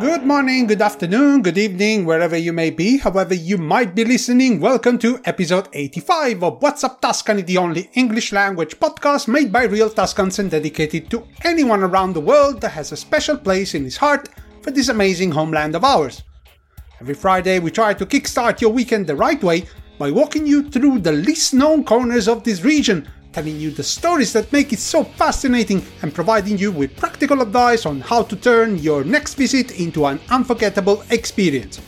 Good morning, good afternoon, good evening, wherever you may be, however you might be listening. Welcome to episode 85 of What's Up Tuscany, the only English language podcast made by real Tuscans and dedicated to anyone around the world that has a special place in his heart for this amazing homeland of ours. Every Friday, we try to kickstart your weekend the right way by walking you through the least known corners of this region telling you the stories that make it so fascinating and providing you with practical advice on how to turn your next visit into an unforgettable experience.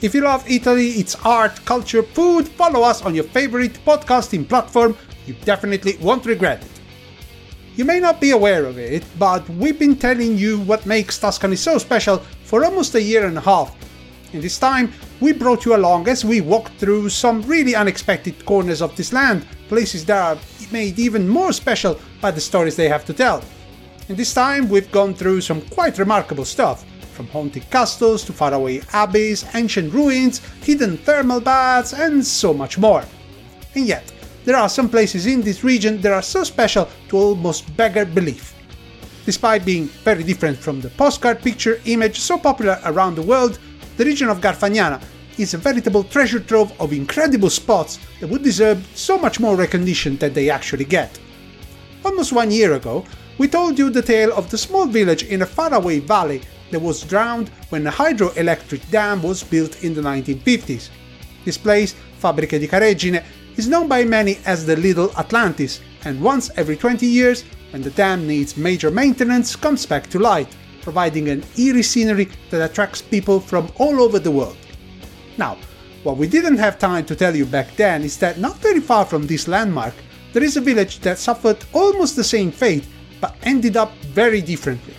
If you love Italy, its art, culture, food, follow us on your favorite podcasting platform. You definitely won't regret it. You may not be aware of it, but we've been telling you what makes Tuscany so special for almost a year and a half. In this time, we brought you along as we walked through some really unexpected corners of this land, places that are made even more special by the stories they have to tell. In this time, we've gone through some quite remarkable stuff, from haunted castles to faraway abbeys, ancient ruins, hidden thermal baths, and so much more. And yet, there are some places in this region that are so special to almost beggar belief. Despite being very different from the postcard picture image so popular around the world, the region of Garfagnana is a veritable treasure trove of incredible spots that would deserve so much more recognition than they actually get. Almost one year ago, we told you the tale of the small village in a faraway valley that was drowned when a hydroelectric dam was built in the 1950s. This place, Fabbriche di Careggine, is known by many as the Little Atlantis, and once every 20 years, when the dam needs major maintenance, comes back to light, providing an eerie scenery that attracts people from all over the world. Now, what we didn't have time to tell you back then is that not very far from this landmark, there is a village that suffered almost the same fate, but ended up very differently.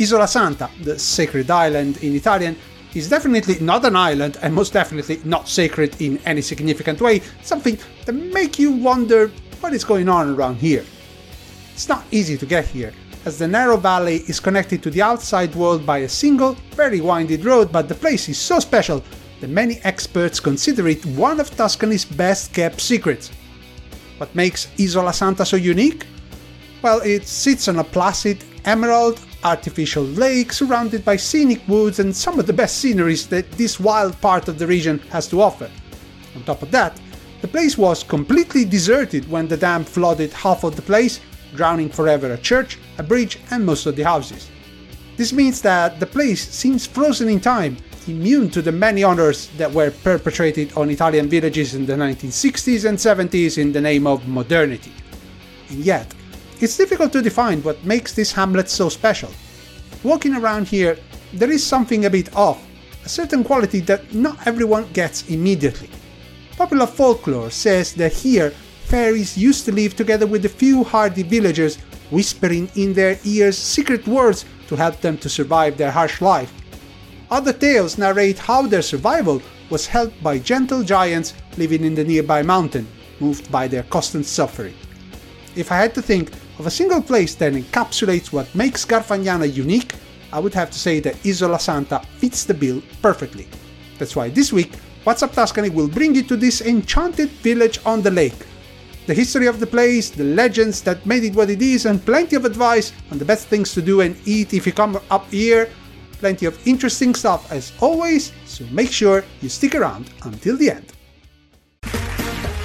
Isola Santa, the sacred island in Italian, is definitely not an island and most definitely not sacred in any significant way, something that make you wonder what is going on around here. It's not easy to get here, as the narrow valley is connected to the outside world by a single, very winded road, but the place is so special that many experts consider it one of Tuscany's best kept secrets. What makes Isola Santa so unique? Well, it sits on a placid, emerald, artificial lake surrounded by scenic woods and some of the best sceneries that this wild part of the region has to offer. On top of that, the place was completely deserted when the dam flooded half of the place, drowning forever a church, a bridge, and most of the houses. This means that the place seems frozen in time, immune to the many honors that were perpetrated on Italian villages in the 1960s and 70s in the name of modernity. And yet, it's difficult to define what makes this hamlet so special. Walking around here, there is something a bit off, a certain quality that not everyone gets immediately. Popular folklore says that here fairies used to live together with a few hardy villagers, whispering in their ears secret words to help them to survive their harsh life. Other tales narrate how their survival was helped by gentle giants living in the nearby mountain, moved by their constant suffering. If I had to think of a single place that encapsulates what makes Garfagnana unique, I would have to say that Isola Santa fits the bill perfectly. That's why this week, What's Up Tuscany will bring you to this enchanted village on the lake. The history of the place, the legends that made it what it is, and plenty of advice on the best things to do and eat if you come up here. Plenty of interesting stuff as always, so make sure you stick around until the end.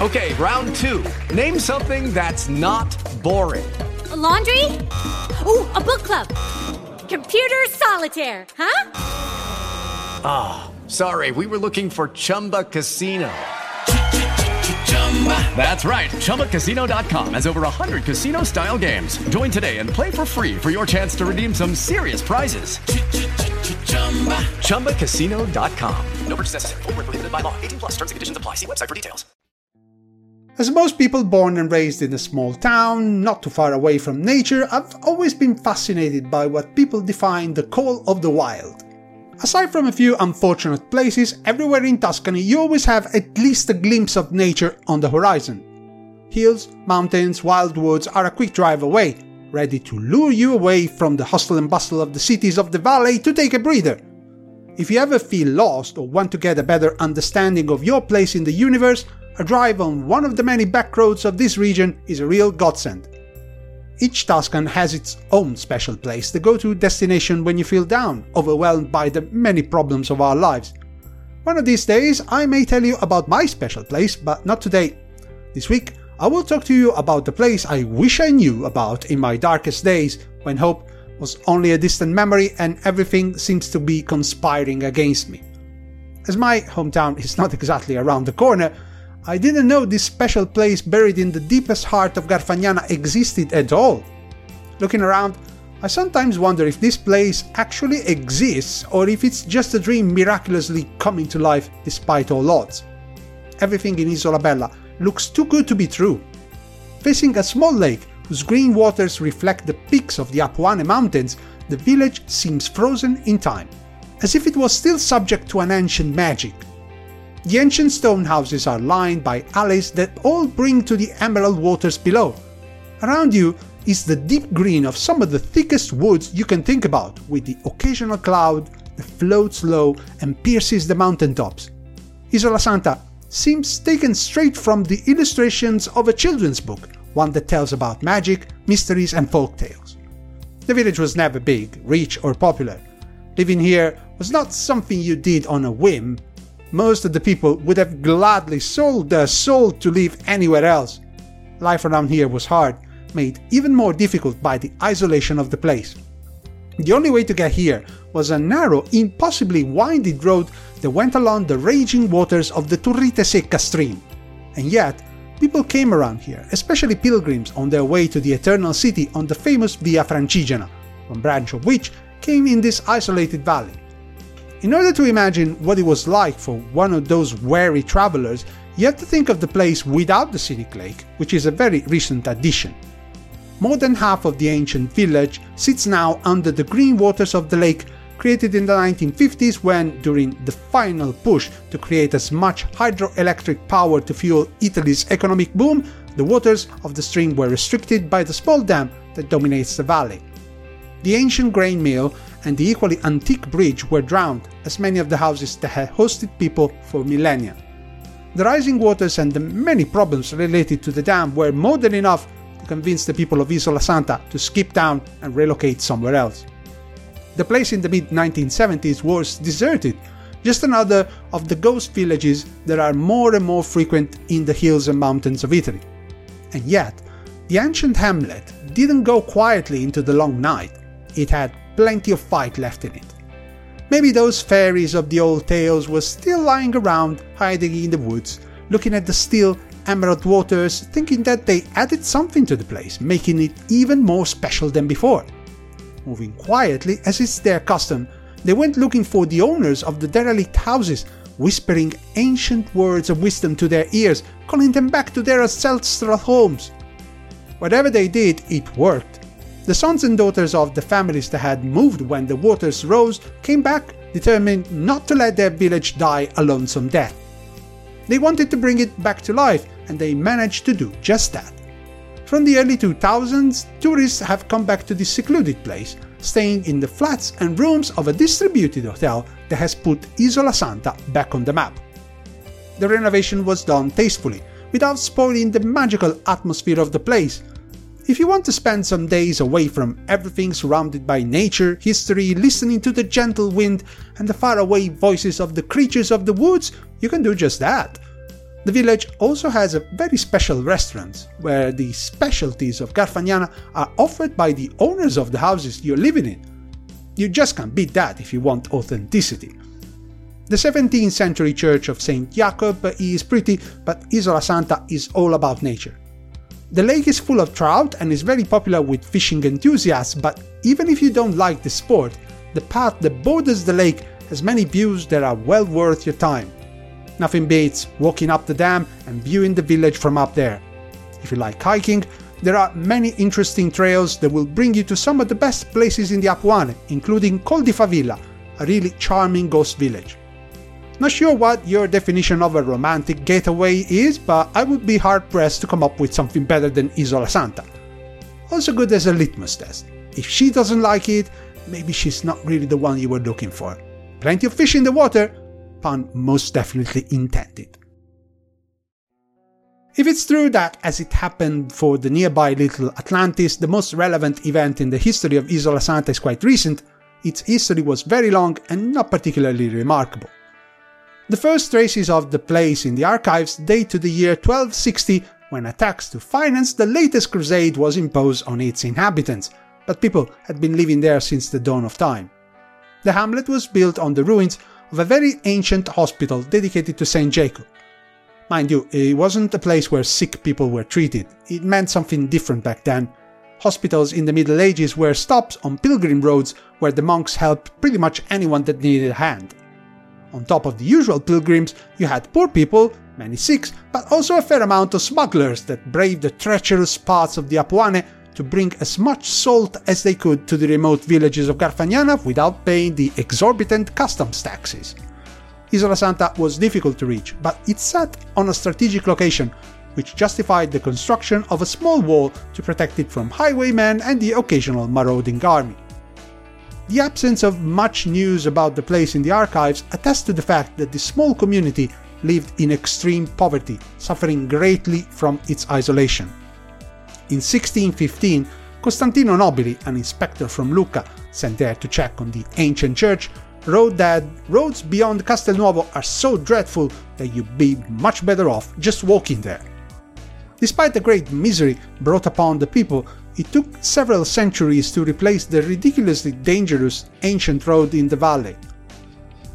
Okay, round two. Name something that's not boring. A laundry? Ooh, a book club. Computer solitaire, huh? Ah, oh, sorry, we were looking for Chumba Casino. That's right. ChumbaCasino.com has over 100 casino style games. Join today and play for free for your chance to redeem some serious prizes. ChumbaCasino.com. No purchase necessary. Full prohibited by law. 18 plus terms and conditions apply. See website for details. As most people born and raised in a small town, not too far away from nature, I've always been fascinated by what people define the call of the wild. Aside from a few unfortunate places, everywhere in Tuscany you always have at least a glimpse of nature on the horizon. Hills, mountains, wild woods are a quick drive away, ready to lure you away from the hustle and bustle of the cities of the valley to take a breather. If you ever feel lost or want to get a better understanding of your place in the universe, a drive on one of the many back roads of this region is a real godsend. Each Tuscan has its own special place, the go to destination when you feel down, overwhelmed by the many problems of our lives. One of these days, I may tell you about my special place, but not today. This week, I will talk to you about the place I wish I knew about in my darkest days, when hope was only a distant memory and everything seems to be conspiring against me. As my hometown is not exactly around the corner, I didn't know this special place buried in the deepest heart of Garfagnana existed at all. Looking around, I sometimes wonder if this place actually exists or if it's just a dream miraculously coming to life despite all odds. Everything in Isola Bella looks too good to be true. Facing a small lake whose green waters reflect the peaks of the Apuane mountains, the village seems frozen in time, as if it was still subject to an ancient magic. The ancient stone houses are lined by alleys that all bring to the emerald waters below. Around you is the deep green of some of the thickest woods you can think about, with the occasional cloud that floats low and pierces the mountain tops. Isola Santa seems taken straight from the illustrations of a children's book, one that tells about magic, mysteries, and folk tales. The village was never big, rich, or popular. Living here was not something you did on a whim, most of the people would have gladly sold their soul to live anywhere else. Life around here was hard, made even more difficult by the isolation of the place. The only way to get here was a narrow, impossibly winding road that went along the raging waters of the Turrite Secca stream. And yet, people came around here, especially pilgrims on their way to the Eternal City on the famous Via Francigena, one branch of which came in this isolated valley. In order to imagine what it was like for one of those weary travelers, you have to think of the place without the scenic lake, which is a very recent addition. More than half of the ancient village sits now under the green waters of the lake, created in the 1950s when, during the final push to create as much hydroelectric power to fuel Italy's economic boom, the waters of the stream were restricted by the small dam that dominates the valley. The ancient grain mill and the equally antique bridge were drowned, as many of the houses that had hosted people for millennia. The rising waters and the many problems related to the dam were more than enough convince the people of Isola Santa to skip town and relocate somewhere else. The place in the mid 1970s was deserted, just another of the ghost villages that are more and more frequent in the hills and mountains of Italy. And yet, the ancient hamlet didn't go quietly into the long night. It had plenty of fight left in it. Maybe those fairies of the old tales were still lying around, hiding in the woods, looking at the still, emerald waters, thinking that they added something to the place, making it even more special than before. Moving quietly, as is their custom, they went looking for the owners of the derelict houses, whispering ancient words of wisdom to their ears, calling them back to their ancestral homes. Whatever they did, it worked. The sons and daughters of the families that had moved when the waters rose came back, determined not to let their village die a lonesome death. They wanted to bring it back to life, and they managed to do just that. From the early 2000s, tourists have come back to this secluded place, staying in the flats and rooms of a distributed hotel that has put Isola Santa back on the map. The renovation was done tastefully, without spoiling the magical atmosphere of the place, if you want to spend some days away from everything surrounded by nature, history, listening to the gentle wind and the faraway voices of the creatures of the woods, you can do just that. The village also has a very special restaurant, where the specialties of Garfagnana are offered by the owners of the houses you're living in. You just can't beat that if you want authenticity. The 17th century church of St. Jacob is pretty, but Isola Santa is all about nature. The lake is full of trout and is very popular with fishing enthusiasts, but even if you don't like the sport, the path that borders the lake has many views that are well worth your time. Nothing beats walking up the dam and viewing the village from up there. If you like hiking, there are many interesting trails that will bring you to some of the best places in the Apuane, including Col di Favilla, a really charming ghost village. Not sure what your definition of a romantic getaway is, but I would be hard pressed to come up with something better than Isola Santa. Also good as a litmus test. If she doesn't like it, maybe she's not really the one you were looking for. Plenty of fish in the water, pun most definitely intended. If it's true that, as it happened for the nearby Little Atlantis, the most relevant event in the history of Isola Santa is quite recent, its history was very long and not particularly remarkable. The first traces of the place in the archives date to the year 1260 when a tax to finance the latest crusade was imposed on its inhabitants, but people had been living there since the dawn of time. The hamlet was built on the ruins of a very ancient hospital dedicated to St. Jacob. Mind you, it wasn't a place where sick people were treated, it meant something different back then. Hospitals in the Middle Ages were stops on pilgrim roads where the monks helped pretty much anyone that needed a hand. On top of the usual pilgrims, you had poor people, many Sikhs, but also a fair amount of smugglers that braved the treacherous paths of the Apuane to bring as much salt as they could to the remote villages of Garfagnana without paying the exorbitant customs taxes. Isola Santa was difficult to reach, but it sat on a strategic location, which justified the construction of a small wall to protect it from highwaymen and the occasional marauding army. The absence of much news about the place in the archives attests to the fact that the small community lived in extreme poverty, suffering greatly from its isolation. In 1615, Costantino Nobili, an inspector from Lucca sent there to check on the ancient church, wrote that roads beyond Castelnuovo are so dreadful that you'd be much better off just walking there. Despite the great misery brought upon the people, it took several centuries to replace the ridiculously dangerous ancient road in the valley.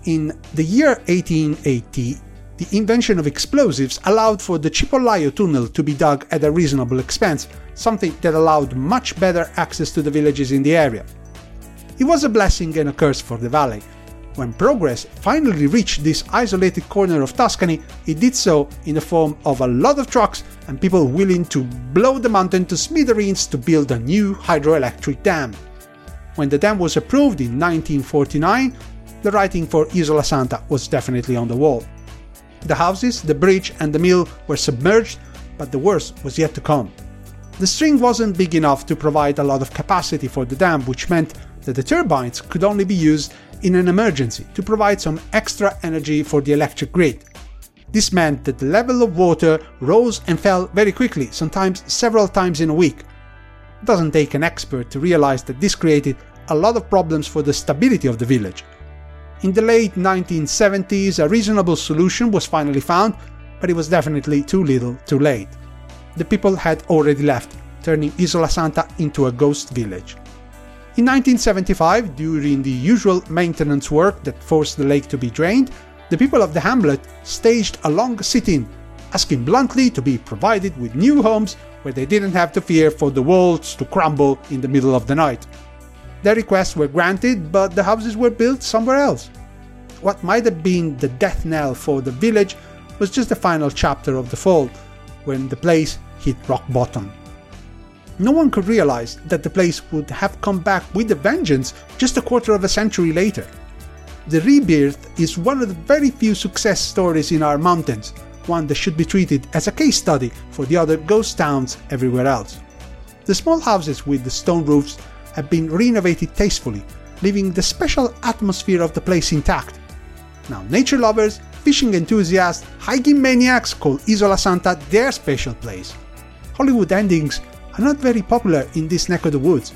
In the year 1880, the invention of explosives allowed for the Cipollaio tunnel to be dug at a reasonable expense, something that allowed much better access to the villages in the area. It was a blessing and a curse for the valley. When progress finally reached this isolated corner of Tuscany, it did so in the form of a lot of trucks and people willing to blow the mountain to smithereens to build a new hydroelectric dam. When the dam was approved in 1949, the writing for Isola Santa was definitely on the wall. The houses, the bridge, and the mill were submerged, but the worst was yet to come. The string wasn't big enough to provide a lot of capacity for the dam, which meant that the turbines could only be used in an emergency to provide some extra energy for the electric grid. This meant that the level of water rose and fell very quickly, sometimes several times in a week. It doesn't take an expert to realize that this created a lot of problems for the stability of the village. In the late 1970s, a reasonable solution was finally found, but it was definitely too little too late. The people had already left, turning Isola Santa into a ghost village. In 1975, during the usual maintenance work that forced the lake to be drained, the people of the hamlet staged a long sit-in, asking bluntly to be provided with new homes where they didn't have to fear for the walls to crumble in the middle of the night. Their requests were granted, but the houses were built somewhere else. What might have been the death knell for the village was just the final chapter of the fall, when the place hit rock bottom. No one could realize that the place would have come back with a vengeance just a quarter of a century later. The rebirth is one of the very few success stories in our mountains, one that should be treated as a case study for the other ghost towns everywhere else. The small houses with the stone roofs have been renovated tastefully, leaving the special atmosphere of the place intact. Now, nature lovers, fishing enthusiasts, hiking maniacs call Isola Santa their special place. Hollywood endings are not very popular in this neck of the woods,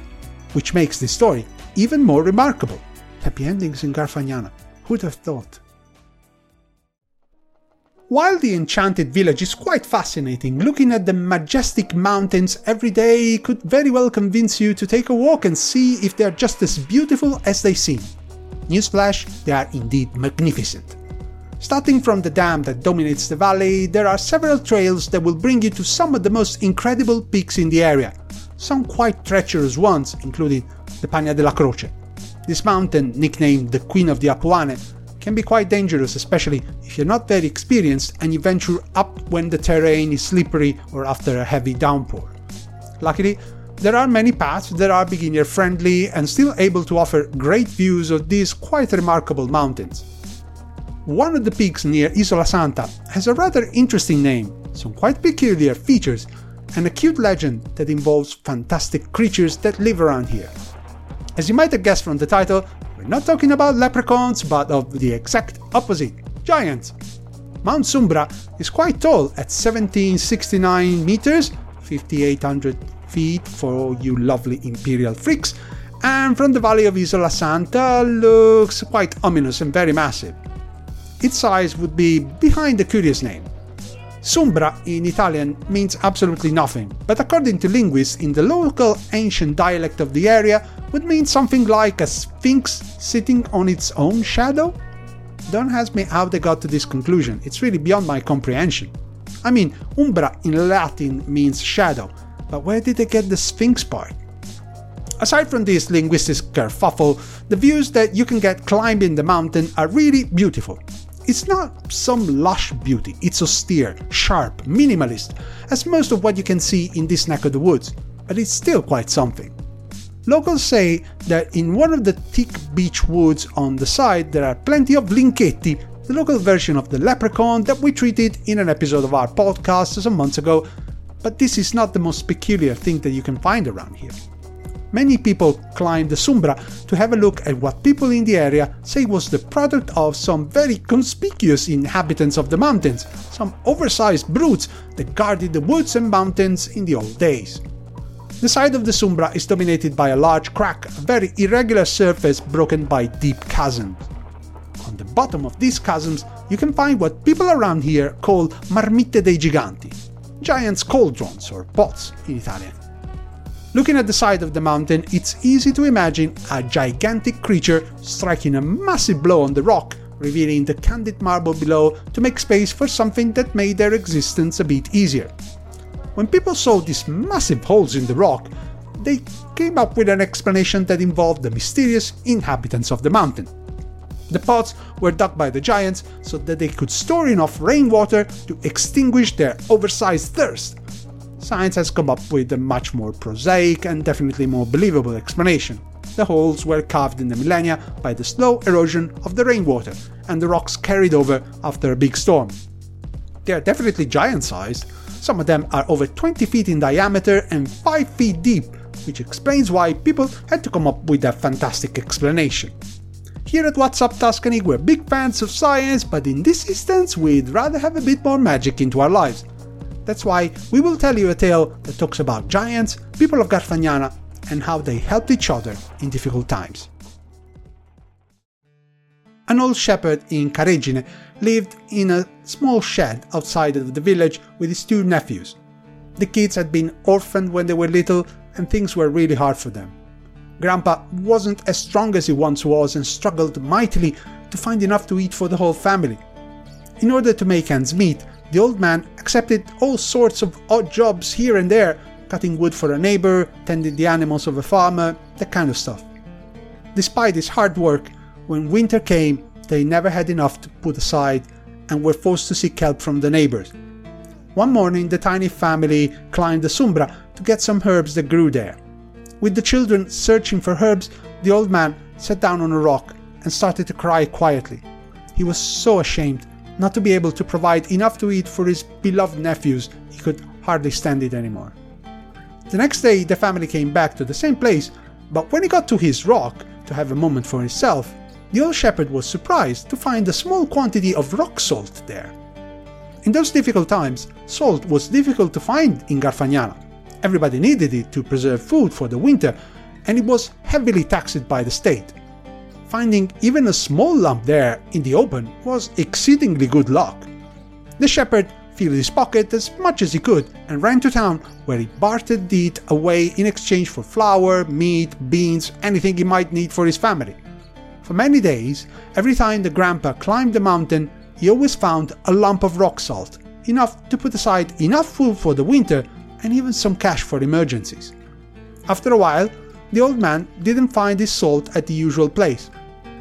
which makes this story even more remarkable. Happy endings in Garfagnana. Who'd have thought? While the enchanted village is quite fascinating, looking at the majestic mountains every day could very well convince you to take a walk and see if they are just as beautiful as they seem. Newsflash, they are indeed magnificent. Starting from the dam that dominates the valley, there are several trails that will bring you to some of the most incredible peaks in the area, some quite treacherous ones, including the Pania della Croce. This mountain, nicknamed the Queen of the Apuane, can be quite dangerous, especially if you're not very experienced and you venture up when the terrain is slippery or after a heavy downpour. Luckily, there are many paths that are beginner friendly and still able to offer great views of these quite remarkable mountains. One of the peaks near Isola Santa has a rather interesting name, some quite peculiar features, and a cute legend that involves fantastic creatures that live around here. As you might have guessed from the title, we're not talking about leprechauns, but of the exact opposite giants. Mount Sumbra is quite tall at 1769 meters, 5800 feet for you lovely imperial freaks, and from the valley of Isola Santa looks quite ominous and very massive. Its size would be behind the curious name. Sumbra in Italian means absolutely nothing, but according to linguists in the local ancient dialect of the area would mean something like a sphinx sitting on its own shadow? Don't ask me how they got to this conclusion, it's really beyond my comprehension. I mean, umbra in Latin means shadow, but where did they get the sphinx part? Aside from this linguistic kerfuffle, the views that you can get climbing the mountain are really beautiful. It's not some lush beauty, it's austere, sharp, minimalist, as most of what you can see in this neck of the woods, but it's still quite something. Locals say that in one of the thick beech woods on the side there are plenty of linchetti, the local version of the leprechaun that we treated in an episode of our podcast some months ago, but this is not the most peculiar thing that you can find around here many people climbed the Sumbra to have a look at what people in the area say was the product of some very conspicuous inhabitants of the mountains, some oversized brutes that guarded the woods and mountains in the old days. The side of the Sumbra is dominated by a large crack, a very irregular surface broken by deep chasms. On the bottom of these chasms, you can find what people around here call marmitte dei giganti, giants' cauldrons or pots in Italian. Looking at the side of the mountain, it's easy to imagine a gigantic creature striking a massive blow on the rock, revealing the candid marble below to make space for something that made their existence a bit easier. When people saw these massive holes in the rock, they came up with an explanation that involved the mysterious inhabitants of the mountain. The pots were dug by the giants so that they could store enough rainwater to extinguish their oversized thirst, science has come up with a much more prosaic and definitely more believable explanation. The holes were carved in the millennia by the slow erosion of the rainwater, and the rocks carried over after a big storm. They are definitely giant sized, some of them are over 20 feet in diameter and 5 feet deep, which explains why people had to come up with that fantastic explanation. Here at What's Up Tuscany, we're big fans of science, but in this instance, we'd rather have a bit more magic into our lives. That's why we will tell you a tale that talks about giants, people of Garfagnana, and how they helped each other in difficult times. An old shepherd in Careggine lived in a small shed outside of the village with his two nephews. The kids had been orphaned when they were little and things were really hard for them. Grandpa wasn't as strong as he once was and struggled mightily to find enough to eat for the whole family. In order to make ends meet, the old man accepted all sorts of odd jobs here and there, cutting wood for a neighbor, tending the animals of a farmer, that kind of stuff. Despite his hard work, when winter came, they never had enough to put aside and were forced to seek help from the neighbors. One morning, the tiny family climbed the Sumbra to get some herbs that grew there. With the children searching for herbs, the old man sat down on a rock and started to cry quietly. He was so ashamed not to be able to provide enough to eat for his beloved nephews, he could hardly stand it anymore. The next day, the family came back to the same place, but when he got to his rock to have a moment for himself, the old shepherd was surprised to find a small quantity of rock salt there. In those difficult times, salt was difficult to find in Garfagnana. Everybody needed it to preserve food for the winter, and it was heavily taxed by the state. Finding even a small lump there in the open was exceedingly good luck. The shepherd filled his pocket as much as he could and ran to town where he bartered it away in exchange for flour, meat, beans, anything he might need for his family. For many days, every time the grandpa climbed the mountain, he always found a lump of rock salt, enough to put aside enough food for the winter and even some cash for emergencies. After a while, the old man didn't find his salt at the usual place,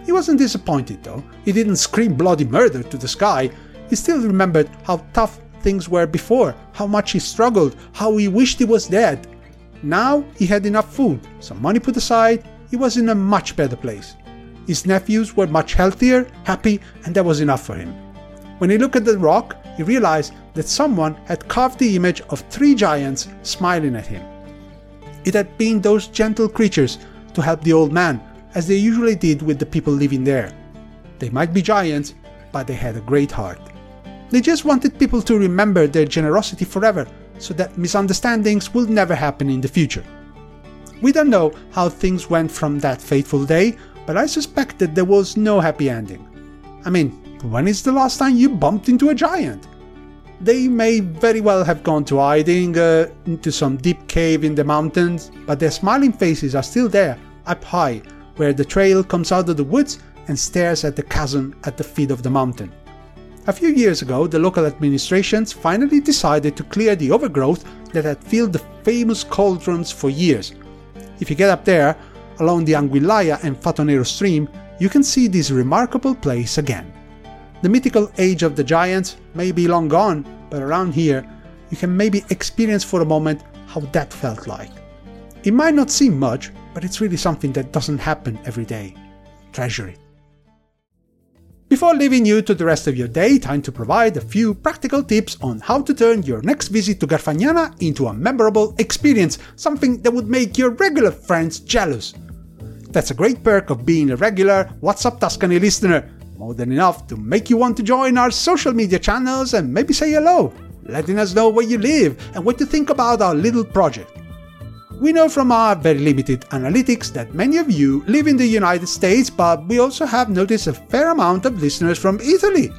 he wasn't disappointed though. He didn't scream bloody murder to the sky. He still remembered how tough things were before, how much he struggled, how he wished he was dead. Now he had enough food, some money put aside, he was in a much better place. His nephews were much healthier, happy, and that was enough for him. When he looked at the rock, he realized that someone had carved the image of three giants smiling at him. It had been those gentle creatures to help the old man as they usually did with the people living there. They might be giants, but they had a great heart. They just wanted people to remember their generosity forever so that misunderstandings will never happen in the future. We don't know how things went from that fateful day, but I suspect that there was no happy ending. I mean, when is the last time you bumped into a giant? They may very well have gone to hiding uh, into some deep cave in the mountains, but their smiling faces are still there, up high, where the trail comes out of the woods and stares at the chasm at the feet of the mountain. A few years ago, the local administrations finally decided to clear the overgrowth that had filled the famous cauldrons for years. If you get up there, along the Anguillaya and Fatonero stream, you can see this remarkable place again. The mythical age of the giants may be long gone, but around here, you can maybe experience for a moment how that felt like. It might not seem much, but it's really something that doesn't happen every day. Treasure it. Before leaving you to the rest of your day, time to provide a few practical tips on how to turn your next visit to Garfagnana into a memorable experience, something that would make your regular friends jealous. That's a great perk of being a regular What's Up Tuscany listener, more than enough to make you want to join our social media channels and maybe say hello, letting us know where you live and what you think about our little project. We know from our very limited analytics that many of you live in the United States, but we also have noticed a fair amount of listeners from Italy.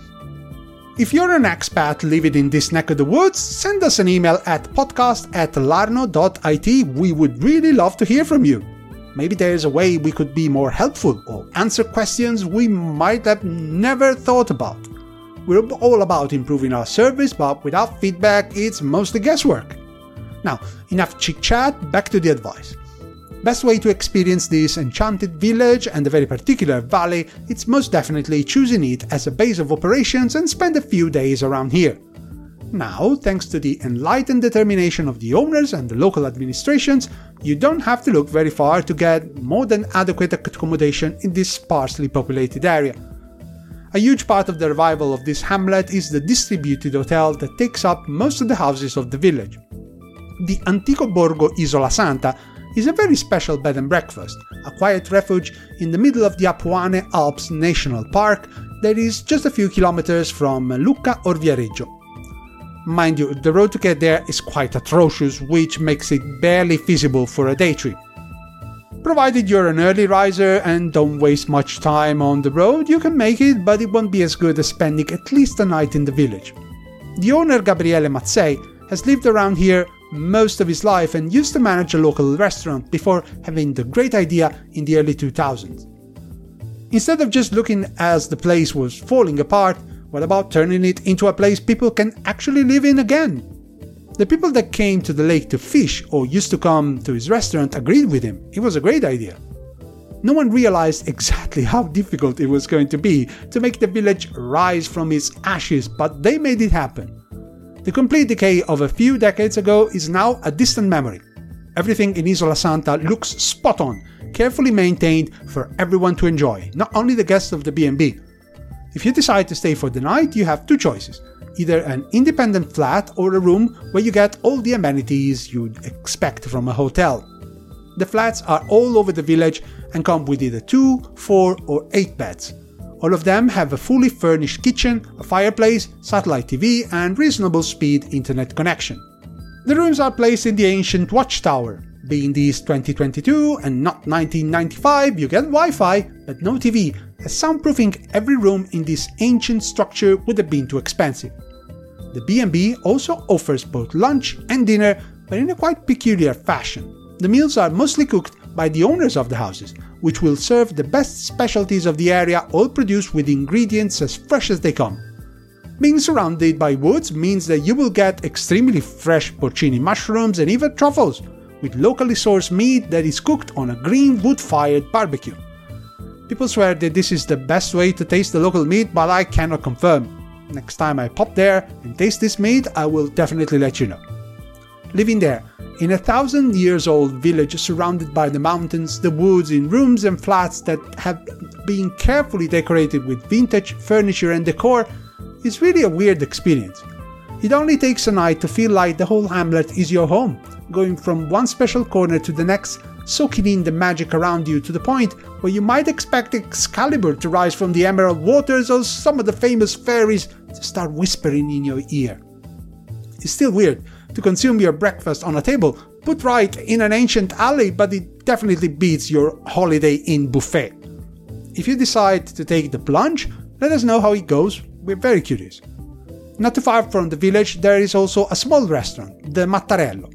If you're an expat living in this neck of the woods, send us an email at podcast at larno.it. We would really love to hear from you. Maybe there's a way we could be more helpful or answer questions we might have never thought about. We're all about improving our service, but without feedback, it's mostly guesswork. Now, enough chit chat, back to the advice. Best way to experience this enchanted village and a very particular valley, it's most definitely choosing it as a base of operations and spend a few days around here. Now, thanks to the enlightened determination of the owners and the local administrations, you don't have to look very far to get more than adequate accommodation in this sparsely populated area. A huge part of the revival of this hamlet is the distributed hotel that takes up most of the houses of the village the Antico Borgo Isola Santa is a very special bed and breakfast, a quiet refuge in the middle of the Apuane Alps National Park that is just a few kilometers from Lucca or Viareggio. Mind you, the road to get there is quite atrocious, which makes it barely feasible for a day trip. Provided you're an early riser and don't waste much time on the road, you can make it, but it won't be as good as spending at least a night in the village. The owner Gabriele Mazzei has lived around here most of his life and used to manage a local restaurant before having the great idea in the early 2000s. Instead of just looking as the place was falling apart, what about turning it into a place people can actually live in again? The people that came to the lake to fish or used to come to his restaurant agreed with him. It was a great idea. No one realized exactly how difficult it was going to be to make the village rise from its ashes, but they made it happen. The complete decay of a few decades ago is now a distant memory. Everything in Isola Santa looks spot on, carefully maintained for everyone to enjoy, not only the guests of the B&B. If you decide to stay for the night, you have two choices. Either an independent flat or a room where you get all the amenities you'd expect from a hotel. The flats are all over the village and come with either 2, 4 or 8 beds. All of them have a fully furnished kitchen, a fireplace, satellite TV, and reasonable speed internet connection. The rooms are placed in the ancient watchtower. Being this 2022 and not 1995, you get Wi Fi, but no TV, as soundproofing every room in this ancient structure would have been too expensive. The B&B also offers both lunch and dinner, but in a quite peculiar fashion. The meals are mostly cooked by the owners of the houses, which will serve the best specialties of the area, all produced with ingredients as fresh as they come. Being surrounded by woods means that you will get extremely fresh porcini mushrooms and even truffles, with locally sourced meat that is cooked on a green wood fired barbecue. People swear that this is the best way to taste the local meat, but I cannot confirm. Next time I pop there and taste this meat, I will definitely let you know. Living there, in a thousand years old village surrounded by the mountains, the woods, in rooms and flats that have been carefully decorated with vintage furniture and decor, is really a weird experience. It only takes a night to feel like the whole hamlet is your home, going from one special corner to the next, soaking in the magic around you to the point where you might expect Excalibur to rise from the emerald waters or some of the famous fairies to start whispering in your ear. It's still weird to consume your breakfast on a table put right in an ancient alley, but it definitely beats your Holiday Inn buffet. If you decide to take the plunge, let us know how it goes, we're very curious. Not too far from the village, there is also a small restaurant, the Mattarello.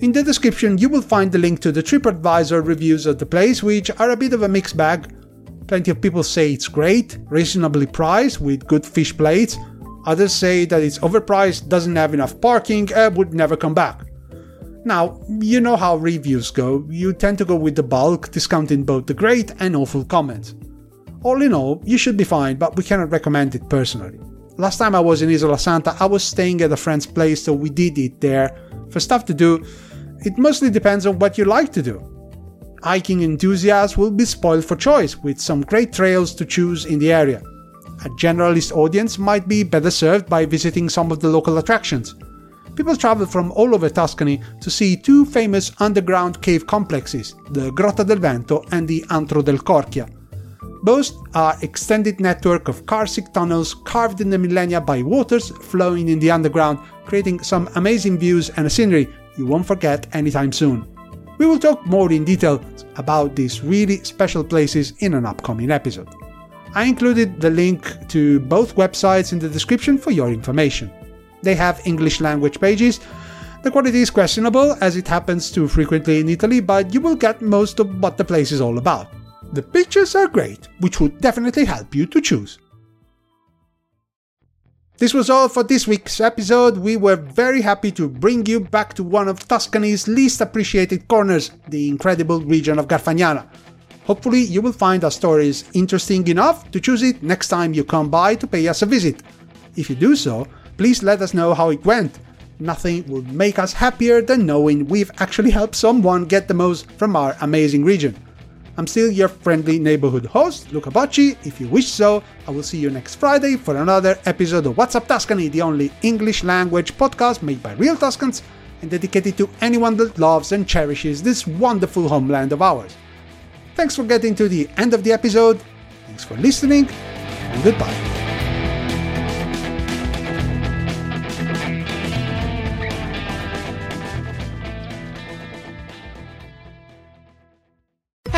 In the description, you will find the link to the TripAdvisor reviews of the place, which are a bit of a mixed bag. Plenty of people say it's great, reasonably priced, with good fish plates. Others say that it's overpriced, doesn't have enough parking, and would never come back. Now, you know how reviews go, you tend to go with the bulk, discounting both the great and awful comments. All in all, you should be fine, but we cannot recommend it personally. Last time I was in Isola Santa, I was staying at a friend's place, so we did eat there. For stuff to do, it mostly depends on what you like to do. Hiking enthusiasts will be spoiled for choice, with some great trails to choose in the area. A generalist audience might be better served by visiting some of the local attractions. People travel from all over Tuscany to see two famous underground cave complexes, the Grotta del Vento and the Antro del Corchia. Both are extended network of karstic tunnels carved in the millennia by waters flowing in the underground, creating some amazing views and scenery you won't forget anytime soon. We will talk more in detail about these really special places in an upcoming episode. I included the link to both websites in the description for your information. They have English language pages. The quality is questionable, as it happens too frequently in Italy, but you will get most of what the place is all about. The pictures are great, which would definitely help you to choose. This was all for this week's episode. We were very happy to bring you back to one of Tuscany's least appreciated corners, the incredible region of Garfagnana. Hopefully, you will find our stories interesting enough to choose it next time you come by to pay us a visit. If you do so, please let us know how it went. Nothing would make us happier than knowing we've actually helped someone get the most from our amazing region. I'm still your friendly neighborhood host, Luca Bocci. If you wish so, I will see you next Friday for another episode of What's Up Tuscany, the only English language podcast made by real Tuscans and dedicated to anyone that loves and cherishes this wonderful homeland of ours. Thanks for getting to the end of the episode, thanks for listening, and goodbye.